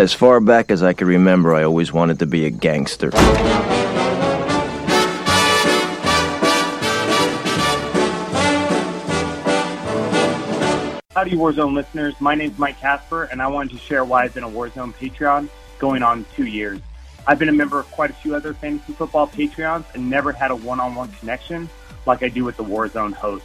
As far back as I can remember, I always wanted to be a gangster. Howdy, Warzone listeners. My name is Mike Casper, and I wanted to share why I've been a Warzone Patreon going on two years. I've been a member of quite a few other fantasy football Patreons and never had a one on one connection like I do with the Warzone host.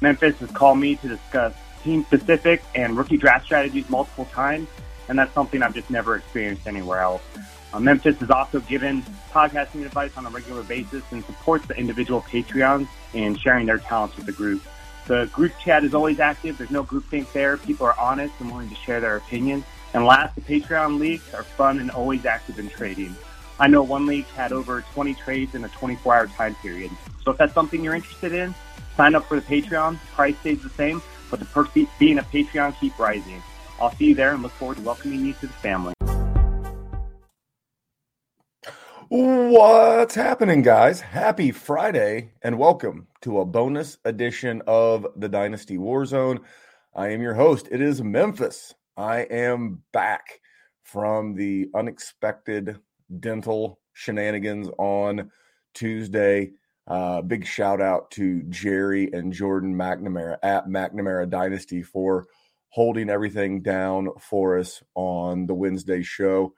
Memphis has called me to discuss team specific and rookie draft strategies multiple times, and that's something I've just never experienced anywhere else. Uh, Memphis is also given podcasting advice on a regular basis and supports the individual Patreons in sharing their talents with the group. The group chat is always active. There's no groupthink there. People are honest and willing to share their opinions. And last, the Patreon leagues are fun and always active in trading. I know one league had over 20 trades in a 24 hour time period. So if that's something you're interested in, sign up for the Patreon. Price stays the same, but the perks being a Patreon keep rising. I'll see you there and look forward to welcoming you to the family. What's happening, guys? Happy Friday and welcome to a bonus edition of the Dynasty Warzone. I am your host. It is Memphis. I am back from the unexpected dental shenanigans on Tuesday. Uh, big shout out to Jerry and Jordan McNamara at McNamara Dynasty for holding everything down for us on the Wednesday show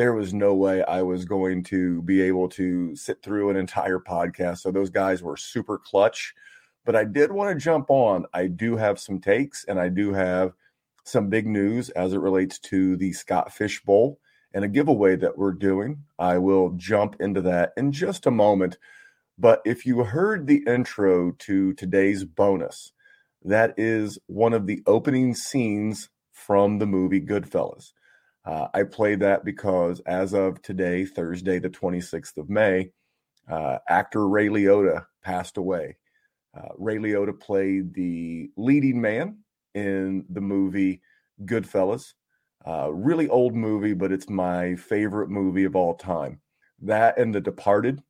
there was no way I was going to be able to sit through an entire podcast. So those guys were super clutch. But I did want to jump on. I do have some takes and I do have some big news as it relates to the Scott Fish Bowl and a giveaway that we're doing. I will jump into that in just a moment. But if you heard the intro to today's bonus, that is one of the opening scenes from the movie Goodfellas. Uh, I played that because as of today, Thursday, the 26th of May, uh, actor Ray Liotta passed away. Uh, Ray Liotta played the leading man in the movie Goodfellas. Uh, really old movie, but it's my favorite movie of all time. That and The Departed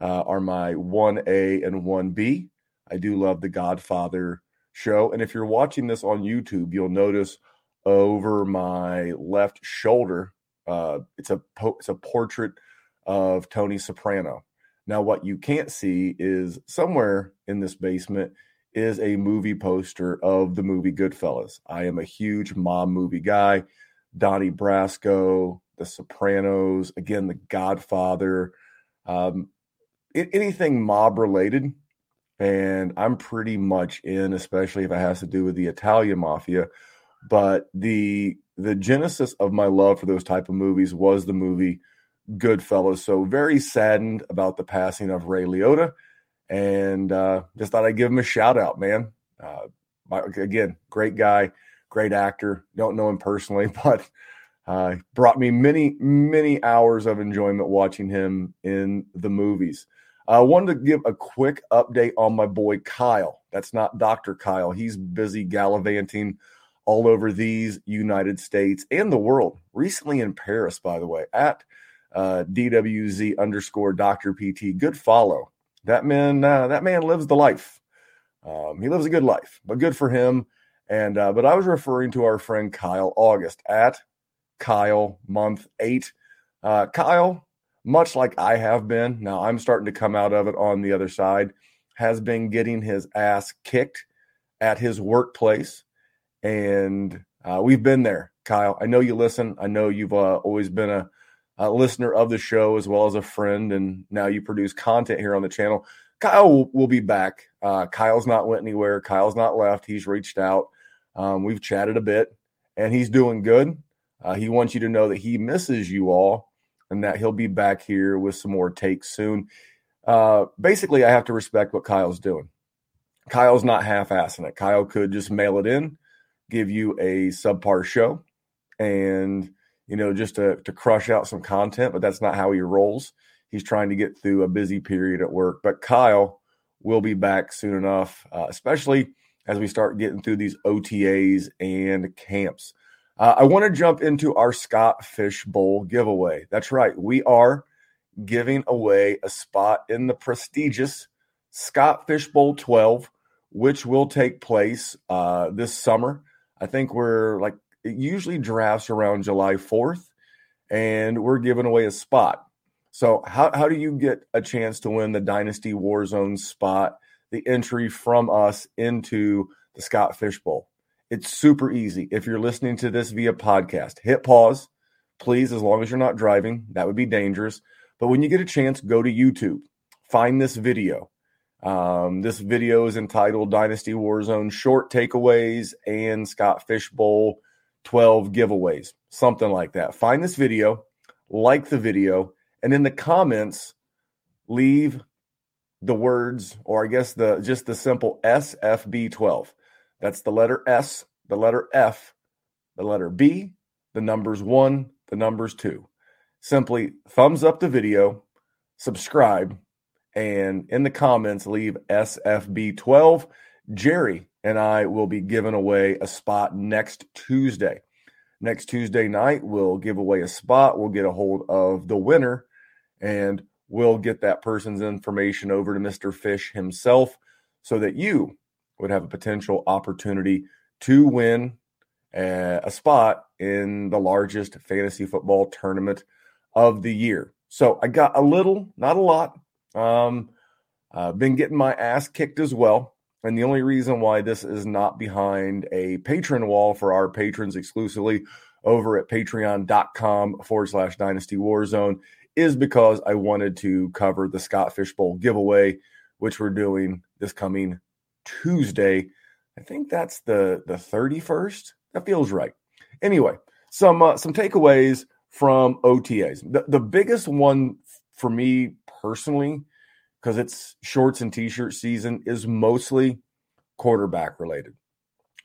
uh, are my 1A and 1B. I do love The Godfather show. And if you're watching this on YouTube, you'll notice over my left shoulder. Uh, it's a po- it's a portrait of Tony Soprano. Now, what you can't see is somewhere in this basement is a movie poster of the movie Goodfellas. I am a huge mob movie guy. Donnie Brasco, The Sopranos, again, The Godfather, um, anything mob related. And I'm pretty much in, especially if it has to do with the Italian mafia but the the genesis of my love for those type of movies was the movie Goodfellas. So very saddened about the passing of Ray Liotta, and uh, just thought I'd give him a shout out, man. Uh, again, great guy, great actor. Don't know him personally, but uh, brought me many many hours of enjoyment watching him in the movies. I wanted to give a quick update on my boy Kyle. That's not Dr. Kyle. He's busy gallivanting all over these United States and the world. Recently in Paris, by the way, at uh, DWZ underscore Dr. PT. Good follow. That man, uh, that man lives the life. Um, he lives a good life, but good for him. And uh, but I was referring to our friend Kyle August at Kyle month eight. Uh, Kyle, much like I have been, now I'm starting to come out of it on the other side, has been getting his ass kicked at his workplace and uh, we've been there, Kyle. I know you listen. I know you've uh, always been a, a, listener of the show as well as a friend, and now you produce content here on the channel. Kyle will, be back. Uh, Kyle's not went anywhere. Kyle's not left. He's reached out. Um, we've chatted a bit, and he's doing good. Uh, he wants you to know that he misses you all, and that he'll be back here with some more takes soon. Uh, basically, I have to respect what Kyle's doing. Kyle's not half-assing it. Kyle could just mail it in give you a subpar show and you know just to to crush out some content but that's not how he rolls he's trying to get through a busy period at work but kyle will be back soon enough uh, especially as we start getting through these otas and camps uh, i want to jump into our scott fish bowl giveaway that's right we are giving away a spot in the prestigious scott fish bowl 12 which will take place uh, this summer I think we're like it usually drafts around July 4th. and we're giving away a spot. So, how, how do you get a chance to win the Dynasty Warzone spot, the entry from us into the Scott Fish Bowl? It's super easy. If you're listening to this via podcast, hit pause, please, as long as you're not driving. That would be dangerous. But when you get a chance, go to YouTube, find this video. Um, this video is entitled Dynasty Warzone Short Takeaways and Scott Fishbowl 12 Giveaways, something like that. Find this video, like the video, and in the comments, leave the words, or I guess the just the simple SFB12. That's the letter S, the letter F, the letter B, the numbers one, the numbers two. Simply thumbs up the video, subscribe, and in the comments, leave SFB12. Jerry and I will be giving away a spot next Tuesday. Next Tuesday night, we'll give away a spot. We'll get a hold of the winner and we'll get that person's information over to Mr. Fish himself so that you would have a potential opportunity to win a, spot in the largest fantasy football tournament of the year. So I got a little, not a lot. Um, uh, been getting my ass kicked as well. And the only reason why this is not behind a patron wall for our patrons exclusively over at patreon.com forward slash dynasty warzone is because I wanted to cover the Scott Fishbowl giveaway, which we're doing this coming Tuesday. I think that's the the 31st. That feels right. Anyway, some uh, some takeaways from OTAs. The, the biggest one for me personally, because it's shorts and t-shirt season, is mostly quarterback related.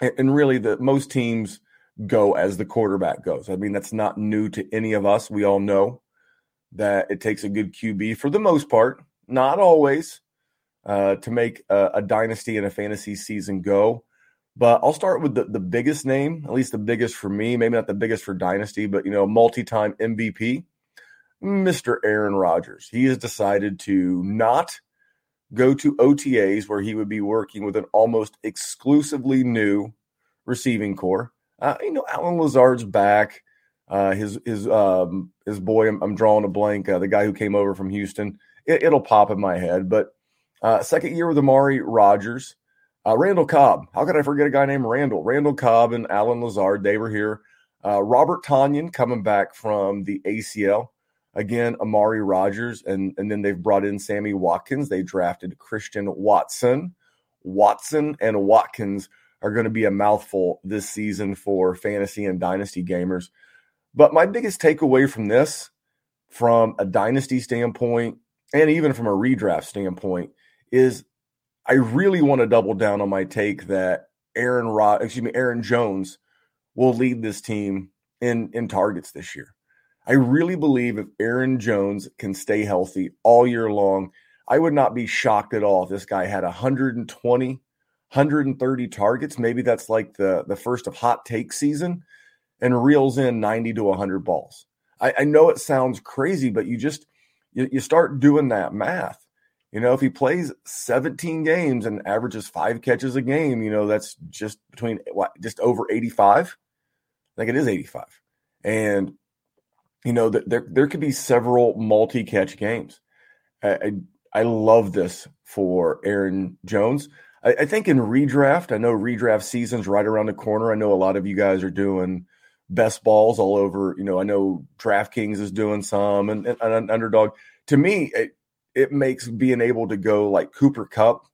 And, and really the most teams go as the quarterback goes. I mean, that's not new to any of us. We all know that it takes a good QB for the most part, not always, uh, to make a, a, dynasty and a fantasy season go. But I'll start with the, the biggest name, at least the biggest for me, maybe not the biggest for dynasty, but you know, multi-time MVP, Mr. Aaron Rodgers. He has decided to not go to OTAs where he would be working with an almost exclusively new receiving corps. Uh, you know, Allen Lazard's back. Uh, his his um, his boy, I'm, I'm drawing a blank. Uh, the guy who came over from Houston, it, will pop in my head. But uh, second year with Amari Rogers. uh, Randall Cobb. How could I forget a guy named Randall? Randall Cobb and Allen Lazard. They were here. Uh, Robert Tonyan coming back from the ACL. Again, Amari Rogers. and and then they've brought in Sammy Watkins. They drafted Christian Watson. Watson and Watkins are going to be a mouthful this season for fantasy and dynasty gamers. But my biggest takeaway from this, from a dynasty standpoint, and even from a redraft standpoint, is I really want to double down on my take that Aaron Rod, excuse me, Aaron Jones will lead this team in in targets this year. I really believe if Aaron Jones can stay healthy all year long, I would not be shocked at all if this guy had 120, 130 targets. Maybe that's like the the first of hot take season and reels in 90 to 100 balls. I, I know it sounds crazy, but you just you, you start doing that math. You know, if he plays 17 games and averages five catches a game, you know, that's just between what, just over 85. I think it is 85. And, you know, there, there could be several multi catch games. I, I, I, love this for Aaron Jones. I, I think in redraft, I know redraft season's right around the corner. I know a lot of you guys are doing best balls all over. You know, I know DraftKings is doing some and, and, and underdog. To me, it, it makes being able to go like Cooper Kupp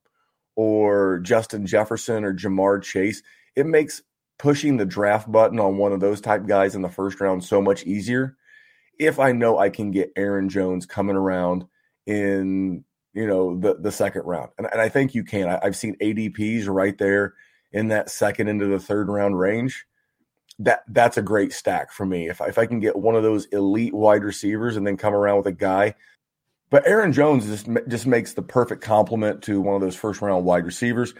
or Justin Jefferson or Ja'Marr Chase, it makes pushing the draft button on one of those type guys in the first round so much easier. If I know I can get Aaron Jones coming around in you know the the second round, and, and I think you can. I, I've seen ADPs right there in that second into the third round range that that's a great stack for me. If if I can get one of those elite wide receivers and then come around with a guy, but Aaron Jones just just makes the perfect complement to one of those first round wide receivers.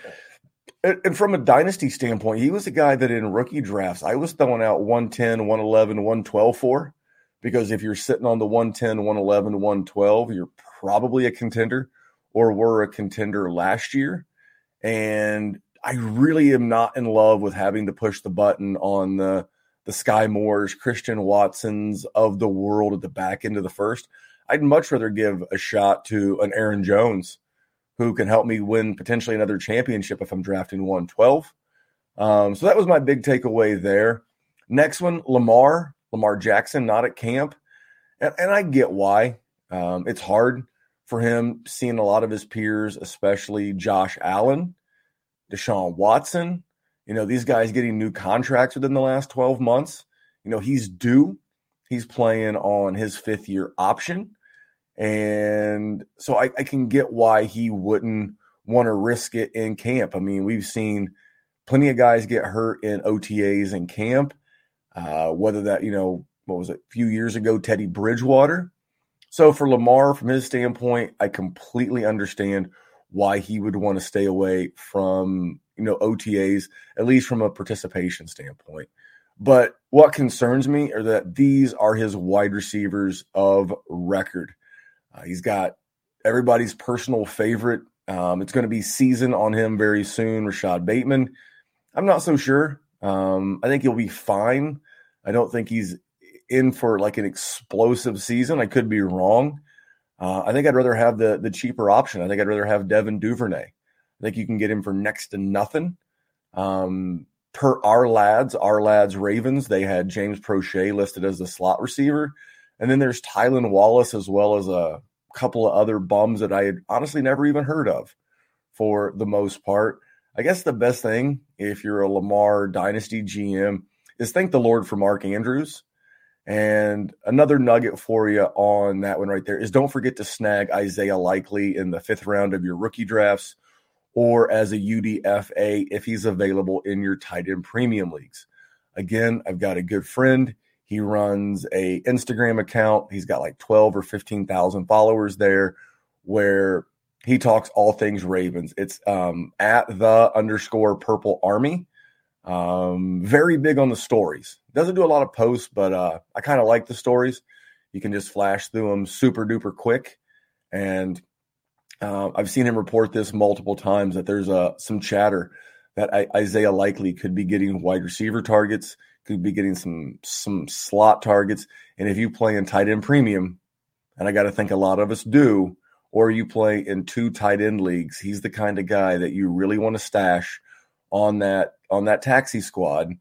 And, from a dynasty standpoint, he was a guy that in rookie drafts I was throwing out 110, 111, 112 for because if you're sitting on the 110, 111, 112, you're probably a contender or were a contender last year. And I really am not in love with having to push the button on the the Skyy Moores, Christian Watsons of the world at the back end of the first. I'd much rather give a shot to an Aaron Jones who can help me win potentially another championship if I'm drafting 112. Um, so that was my big takeaway there. Next one, Lamar, Lamar Jackson, not at camp. And, and I get why. Um, it's hard for him seeing a lot of his peers, especially Josh Allen, Deshaun Watson. You know, these guys getting new contracts within the last 12 months. You know, he's due. He's playing on his fifth year option. And so I, I can get why he wouldn't want to risk it in camp. I mean, we've seen plenty of guys get hurt in OTAs and camp. Uh, whether that, you know, what was it, a few years ago, Teddy Bridgewater. So for Lamar, from his standpoint, I completely understand why he would want to stay away from, you know, OTAs, at least from a participation standpoint. But what concerns me are that these are his wide receivers of record. Uh, he's got everybody's personal favorite. Um, it's going to be season on him very soon, Rashod Bateman. I'm not so sure. Um, I think he'll be fine. I don't think he's in for like an explosive season. I could be wrong. Uh, I think I'd rather have the the cheaper option. I think I'd rather have Devin Duvernay. I think you can get him for next to nothing. Um, per our lads, our lads Ravens, they had James Proche listed as the slot receiver, and then there's Tylan Wallace as well as a couple of other bums that I had honestly never even heard of. For the most part, I guess the best thing if you're a Lamar Dynasty GM is thank the Lord for Mark Andrews. And another nugget for you on that one right there is don't forget to snag Isaiah Likely in the fifth round of your rookie drafts or as a UDFA if he's available in your tight end premium leagues. Again, I've got a good friend. He runs a Instagram account. He's got like 12 or 15,000 followers there where he talks all things Ravens. It's um, at the underscore purple army. Um, very big on the stories. Doesn't do a lot of posts, but uh, I kind of like the stories. You can just flash through them super duper quick. And uh, I've seen him report this multiple times that there's uh, some chatter that I, Isaiah Likely could be getting wide receiver targets, could be getting some some slot targets. And if you play in tight end premium, and I got to think a lot of us do, or you play in two tight end leagues, he's the kind of guy that you really want to stash on that on that taxi squad.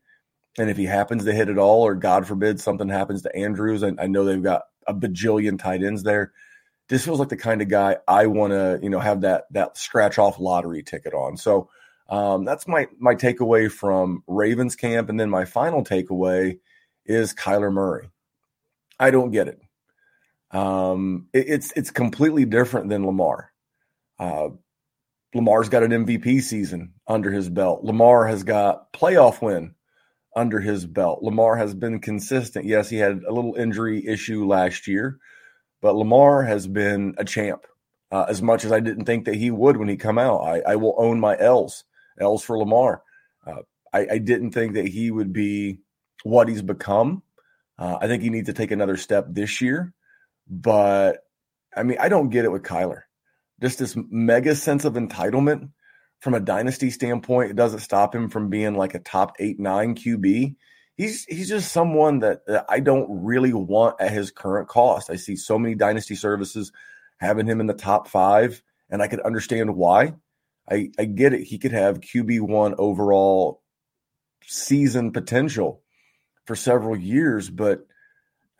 And if he happens to hit it all, or God forbid something happens to Andrews, and I know they've got a bajillion tight ends there. This feels like the kind of guy I want to, you know, have that that scratch off lottery ticket on. So um, that's my my takeaway from Ravens camp, and then my final takeaway is Kyler Murray. I don't get it. Um, it it's it's completely different than Lamar. Uh, Lamar's got an MVP season under his belt. Lamar has got playoff win under his belt. Lamar has been consistent. Yes, he had a little injury issue last year, but Lamar has been a champ. Uh, as much as I didn't think that he would when he come out, I, I will own my L's. L's for Lamar. Uh, I, I, didn't think that he would be what he's become. Uh, I think he needs to take another step this year. But I mean, I don't get it with Kyler just this mega sense of entitlement from a dynasty standpoint. It doesn't stop him from being like a top eight, nine QB. He's he's just someone that, that I don't really want at his current cost. I see so many dynasty services having him in the top five, and I could understand why. I, I get it. He could have QB one overall season potential for several years, but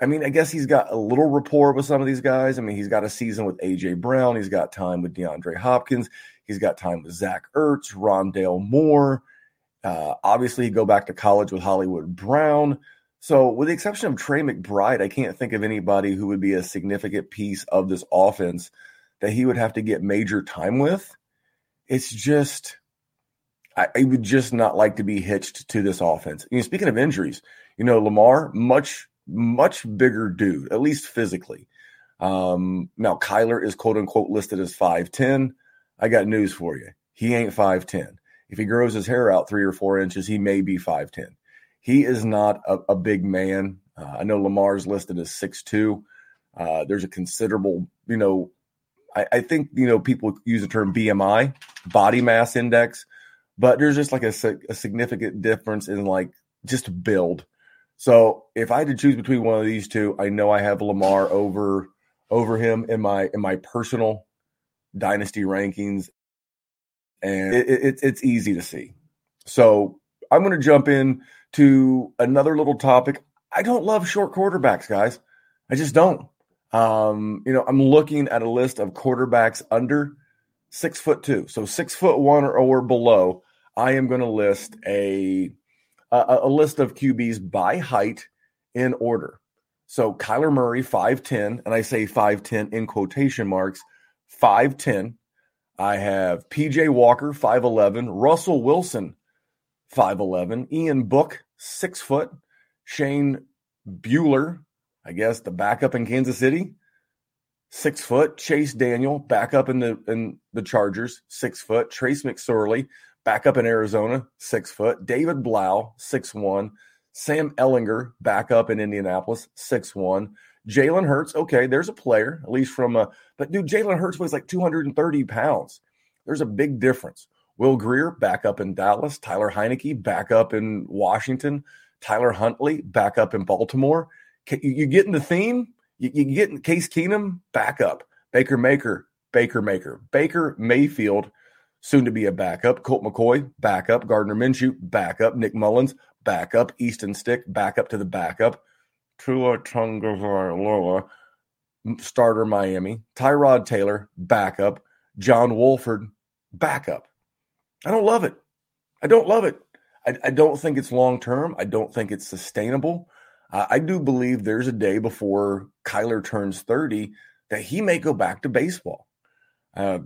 I mean, I guess he's got a little rapport with some of these guys. I mean, he's got a season with AJ Brown. He's got time with DeAndre Hopkins. He's got time with Zach Ertz, Rondale Moore. Uh, obviously, go back to college with Hollywood Brown. So, with the exception of Trey McBride, I can't think of anybody who would be a significant piece of this offense that he would have to get major time with. It's just, I, I would just not like to be hitched to this offense. You know, speaking of injuries, you know, Lamar, much much bigger dude, at least physically. Um, now, Kyler is quote unquote listed as 5'10. I got news for you. He ain't 5'10. If he grows his hair out three or four inches, he may be 5'10. He is not a, a big man. Uh, I know Lamar's listed as 6'2. Uh, there's a considerable, you know, I, I, think, you know, people use the term BMI, body mass index, but there's just like a, a significant difference in like just build So if I had to choose between one of these two, I know I have Lamar over over him in my in my personal dynasty rankings, and it, it, it's easy to see. So I'm going to jump in to another little topic. I don't love short quarterbacks, guys. I just don't. Um, you know, I'm looking at a list of quarterbacks under six foot two, so six foot one or, or below. I am going to list a, a a list of QBs by height in order. So Kyler Murray, 5'10, and I say 5'10 in quotation marks, 5'10. I have PJ Walker, 5'11, Russell Wilson, 5'11, Ian Book, six foot, Shane Buechele, I guess the backup in Kansas City, six foot, Chase Daniel, backup in the in the Chargers, six foot, Trace McSorley, backup in Arizona, six foot, David six one, Sam Ehlinger, backup in Indianapolis, six one. Jalen Hurts, okay, there's a player, at least from a, but dude, Jalen Hurts weighs like 230 pounds. There's a big difference. Will Grier back up in Dallas. Tyler Heinicke, back up in Washington. Tyler Huntley, back up in Baltimore. You getting the theme? You, you getting Case Keenum, back up. Baker Maker, Baker Maker. Baker Mayfield, soon to be a backup. Colt McCoy, backup. Gardner Minshew, backup. Nick Mullens, backup. Easton Stick, backup to the backup. Tua Tagovailoa, starter Miami. Tyrod Taylor, backup. John Wolford, backup. I don't love it. I don't love it. I, I don't think it's long term. I don't think it's sustainable. Uh, I do believe there's a day before Kyler turns 30 that he may go back to baseball. Uh,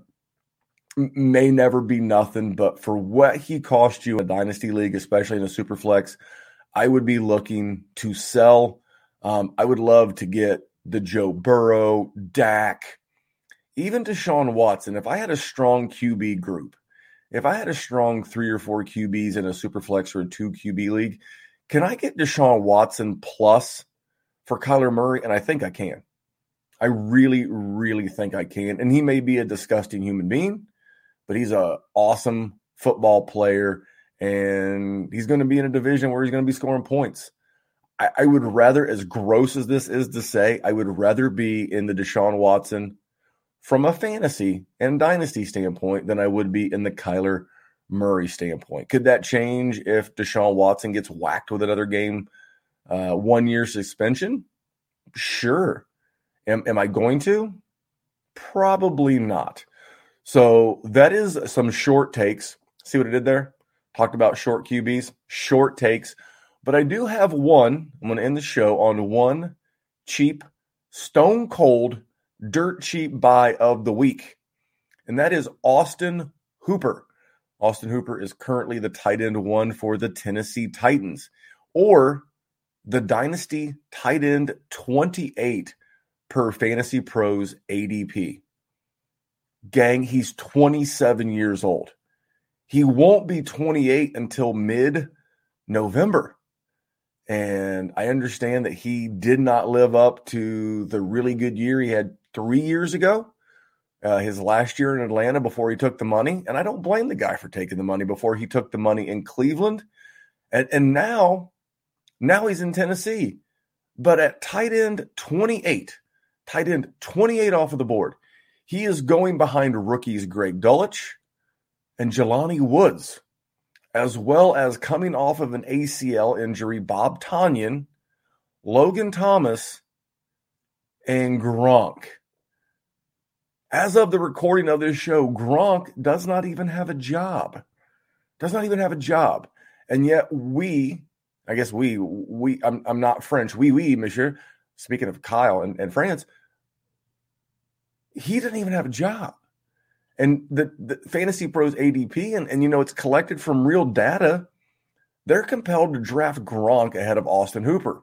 may never be nothing, but for what he cost you in a dynasty league, especially in a super flex, I would be looking to sell. Um, I would love to get the Joe Burrow, Dak, even Deshaun Watson. If I had a strong QB group, if I had a strong three or four QBs in a super flex or a two QB league, can I get Deshaun Watson plus for Kyler Murray? And I think I can. I really, really think I can. And he may be a disgusting human being, but he's a awesome football player, and he's going to be in a division where he's going to be scoring points. I, I would rather, as gross as this is to say, I would rather be in the Deshaun Watson from a fantasy and dynasty standpoint than I would be in the Kyler Murray standpoint. Could that change if Deshaun Watson gets whacked with another game, uh, one year suspension? Sure. Am, am I going to? Probably not. So that is some short takes. See what I did there? Talked about short QBs, short takes. But I do have one. I'm going to end the show on one cheap, stone cold dirt cheap buy of the week, and that is Austin Hooper. Austin Hooper is currently the tight end one for the Tennessee Titans, or the Dynasty tight end 28 per Fantasy Pros ADP. Gang, he's 27 years old. He won't be 28 until mid November. And I understand that he did not live up to the really good year he had three years ago, uh, his last year in Atlanta before he took the money. And I don't blame the guy for taking the money before he took the money in Cleveland. And, and now, now he's in Tennessee. But at tight end 28, tight end 28 off of the board, he is going behind rookies Greg Dulcich and Jelani Woods, as well as coming off of an ACL injury, Bob Tonyan, Logan Thomas, and Gronk. As of the recording of this show, Gronk does not even have a job. Does not even have a job. And yet we, I guess we, we, I'm, I'm not French. We, we, monsieur. Speaking of Kyle and, and France, he didn't even have a job. And the, the Fantasy Pros ADP, and, and you know, it's collected from real data. They're compelled to draft Gronk ahead of Austin Hooper.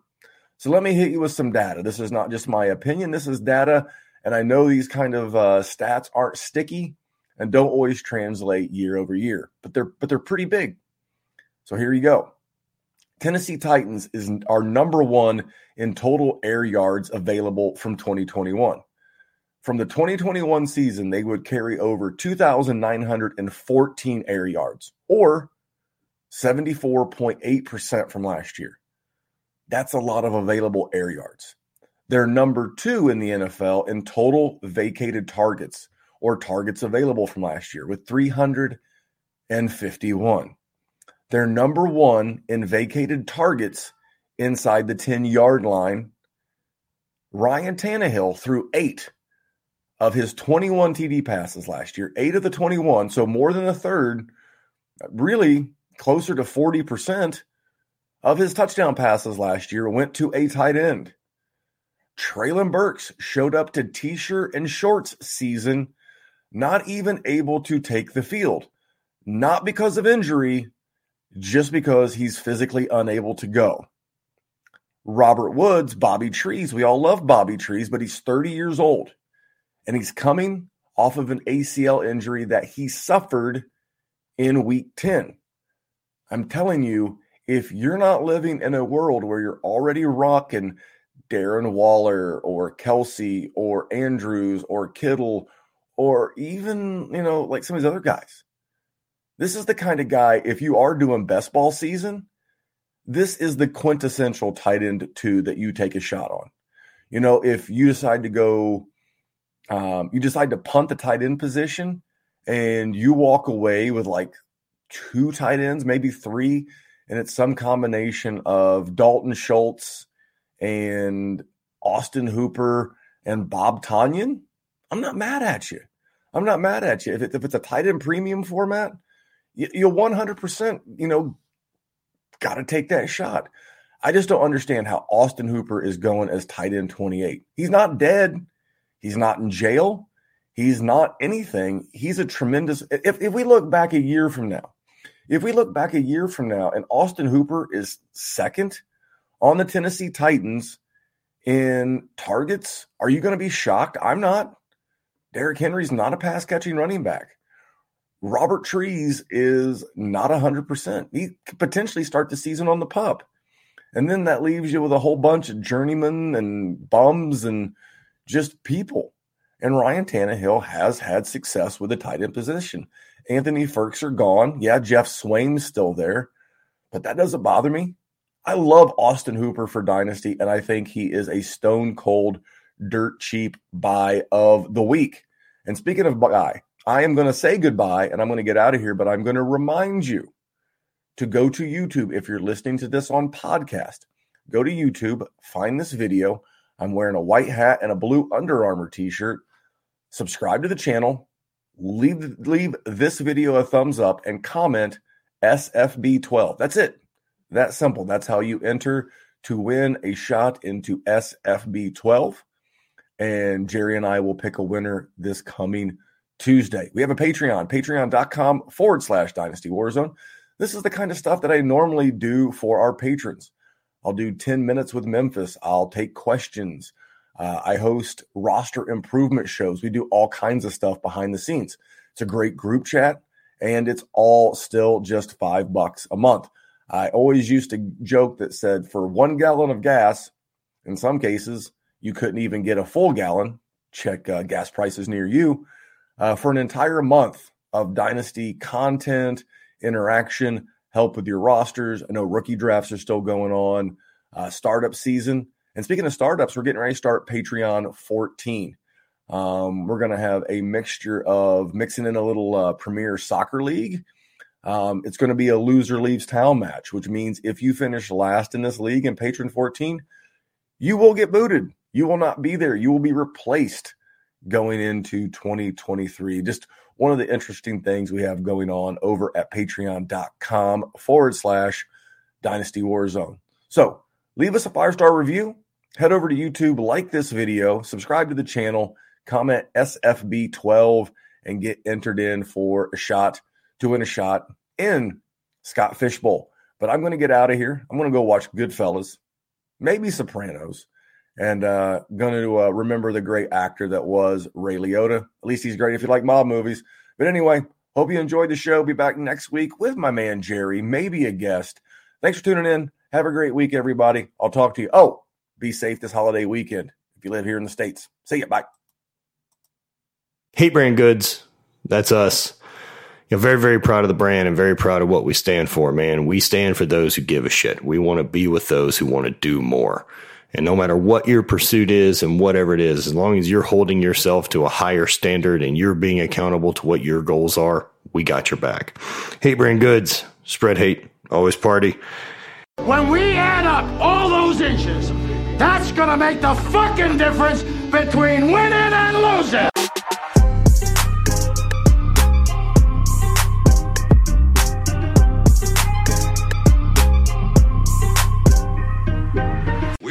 So let me hit you with some data. This is not just my opinion. This is data and I know these kind of uh, stats aren't sticky and don't always translate year over year, but they're but they're pretty big. So here you go. Tennessee Titans is our number one in total air yards available from 2021. From the 2021 season, they would carry over 2,914 air yards, or 74.8% from last year. That's a lot of available air yards. They're number two in the NFL in total vacated targets or targets available from last year with 351. They're number one in vacated targets inside the 10 yard line. Ryan Tannehill threw eight of his 21 TD passes last year, eight of the 21, so more than a third, really closer to 40% of his touchdown passes last year went to a tight end. Treylon Burks showed up to t shirt and shorts season, not even able to take the field. Not because of injury, just because he's physically unable to go. Robert Woods, Bobby Trees, we all love Bobby Trees, but he's 30 years old and he's coming off of an ACL injury that he suffered in week 10. I'm telling you, if you're not living in a world where you're already rocking Darren Waller or Kelce or Andrews or Kittle or even, you know, like some of these other guys, this is the kind of guy, if you are doing best ball season, this is the quintessential tight end two that you take a shot on. You know, if you decide to go, um, you decide to punt the tight end position and you walk away with like two tight ends, maybe three, and it's some combination of Dalton Schultz and Austin Hooper and Bob Tonyan, I'm not mad at you. I'm not mad at you. If, it, if it's a tight end premium format, you, you 100%, you know, got to take that shot. I just don't understand how Austin Hooper is going as tight end 28. He's not dead. He's not in jail. He's not anything. He's a tremendous. If, if we look back a year from now, if we look back a year from now and Austin Hooper is second on the Tennessee Titans in targets, are you going to be shocked? I'm not. Derrick Henry's not a pass catching running back. Robert Trees is not 100%. He could potentially start the season on the pup. And then that leaves you with a whole bunch of journeymen and bums and just people. And Ryan Tannehill has had success with the tight end position. Anthony Firkser gone. Yeah, Geoff Swaim's still there, but that doesn't bother me. I love Austin Hooper for Dynasty, and I think he is a stone cold, dirt cheap buy of the week. And speaking of buy, I am going to say goodbye and I'm going to get out of here, but I'm going to remind you to go to YouTube if you're listening to this on podcast. Go to YouTube, find this video. I'm wearing a white hat and a blue Under Armour t-shirt. Subscribe to the channel, leave leave this video a thumbs up and comment SFB12. That's it. That simple. That's how you enter to win a shot into SFB12. And Jerry and I will pick a winner this coming Tuesday. We have a Patreon, patreon.com forward slash Dynasty Warzone. This is the kind of stuff that I normally do for our patrons. I'll do 10 minutes with Memphis. I'll take questions. Uh, I host roster improvement shows. We do all kinds of stuff behind the scenes. It's a great group chat, and it's all still just five bucks a month. I always used to joke that said for one gallon of gas, in some cases, you couldn't even get a full gallon. Check uh, gas prices near you uh, for an entire month of dynasty content, interaction, help with your rosters. I know rookie drafts are still going on, uh, startup season. And speaking of startups, we're getting ready to start Patreon 14. Um, we're going to have a mixture of mixing in a little uh, Premier Soccer League. Um, it's going to be a loser leaves town match, which means if you finish last in this league in Patreon 14, you will get booted. You will not be there. You will be replaced going into 2023. Just one of the interesting things we have going on over at patreon.com forward slash dynasty warzone. So leave us a five star review, head over to YouTube, like this video, subscribe to the channel, comment SFB12, and get entered in for a shot to win a shot in Scott Fishbowl. But I'm going to get out of here. I'm going to go watch Goodfellas, maybe Sopranos and uh, going to uh, remember the great actor that was Ray Liotta. At least he's great if you like mob movies. But anyway, hope you enjoyed the show. Be back next week with my man Jerry, maybe a guest. Thanks for tuning in. Have a great week, everybody. I'll talk to you. Oh, be safe this holiday weekend if you live here in the States. See you. Bye. Hate brand goods. That's us you very, very proud of the brand and very proud of what we stand for, man. We stand for those who give a shit. We want to be with those who want to do more. And no matter what your pursuit is and whatever it is, as long as you're holding yourself to a higher standard and you're being accountable to what your goals are, we got your back. Hate brand goods, spread hate, always party. When we add up all those inches, that's gonna make the fucking difference between winning and losing.